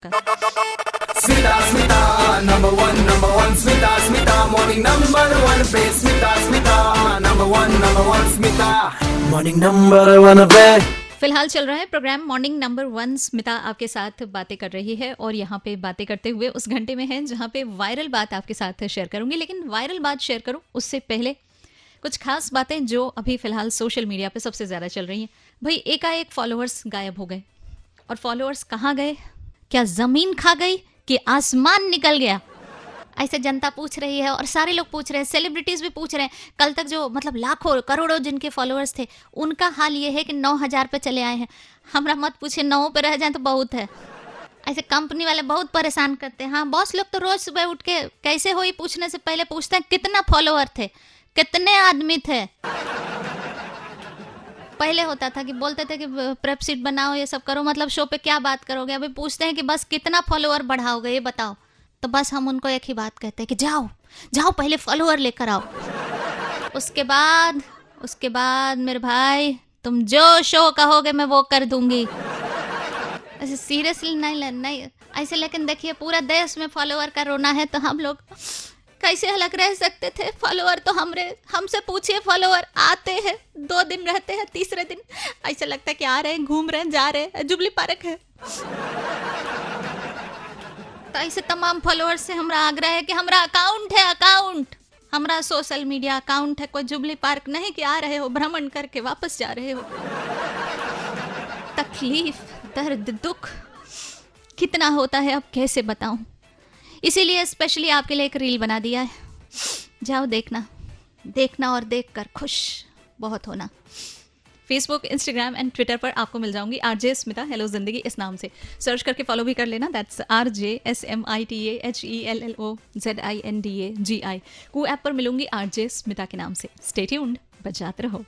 Smita, Smita, number one, number one, Smita, Smita, morning number one, पे Smita, Smita, number one, number one, Smita, morning number one, पे फ़िलहाल चल रहा है program morning number one Smita आपके साथ बातें कर रही है और यहाँ पे बातें करते हुए उस घंटे में है जहाँ पे वायरल बात आपके साथ शेयर करूँगी। लेकिन वायरल बात शेयर करूँ उससे पहले कुछ खास बातें जो अभी फ़िलहाल सोशल मीडिया पे सबसे ज़्यादा चल रही हैं। भाई एकाएक फॉलोअर्स गायब हो गए। और फॉलोअर्स कहाँ गए? क्या ज़मीन खा गई कि आसमान निकल गया? ऐसे जनता पूछ रही है और सारे लोग पूछ रहे हैं सेलिब्रिटीज भी पूछ रहे हैं। कल तक जो मतलब लाखों, करोड़ों जिनके फॉलोअर्स थे, उनका हाल ये है कि नौ हज़ार पे चले आए हैं। हमरा मत पूछे नौ पे रह जाए तो बहुत है। ऐसे कंपनी वाले बहुत परेशान करते हैं। हाँ बॉस लोग तो रोज सुबह उठ के कैसे हुई पूछने से पहले पूछते हैं, कितना फॉलोअर थे, कितने आदमी थे? पहले होता था कि बोलते थे कि प्रेप सीट बनाओ, ये सब करो। मतलब शो पे क्या बात करोगे? अभी पूछते हैं कि बस कितना फॉलोअर बढ़ाओगे, ये बताओ। तो बस हम उनको एक ही बात कहते हैं कि, जाओ जाओ पहले फॉलोअर लेकर आओ। उसके बाद उसके बाद, मेरे भाई, तुम जो शो कहोगे, मैं वो कर दूँगी। ऐसे सीरियसली नहीं नहीं, ऐसे लेकिन देखिए, पूरा देश में फॉलोअर का रोना है तो हम लोग कैसे अलग रह सकते थे? फॉलोअर तो हमरे, हमसे पूछिए फॉलोअर आते हैं, दो दिन रहते हैं, तीसरे दिन। ऐसा लगता है कि आ रहे हैं, घूम रहे हैं, जा रहे हैं, जुबली पार्क है। तो ऐसे तमाम फॉलोअर्स से हमारा आग्रह है कि हमारा अकाउंट है अकाउंट हमारा सोशल मीडिया अकाउंट है, कोई जुबली पार्क नहीं कि आ रहे हो, भ्रमण करके वापस जा रहे हो। तकलीफ़, दर्द, दुख, कितना होता है, अब कैसे बताऊँ? इसीलिए स्पेशली आपके लिए एक रील बना दिया है। जाओ देखना देखना और देख कर खुश बहुत होना। फेसबुक इंस्टाग्राम एंड ट्विटर पर आपको मिल जाऊँगी। आर जे स्मिता हेलो ज़िंदगी इस नाम से। सर्च करके फॉलो भी कर लेना। That's R J S M I T H E L L O Z I N D A G I Koo app पर मिलूँगी आर जे स्मिता के नाम से। स्टेट्यून्ड बजाते रहो।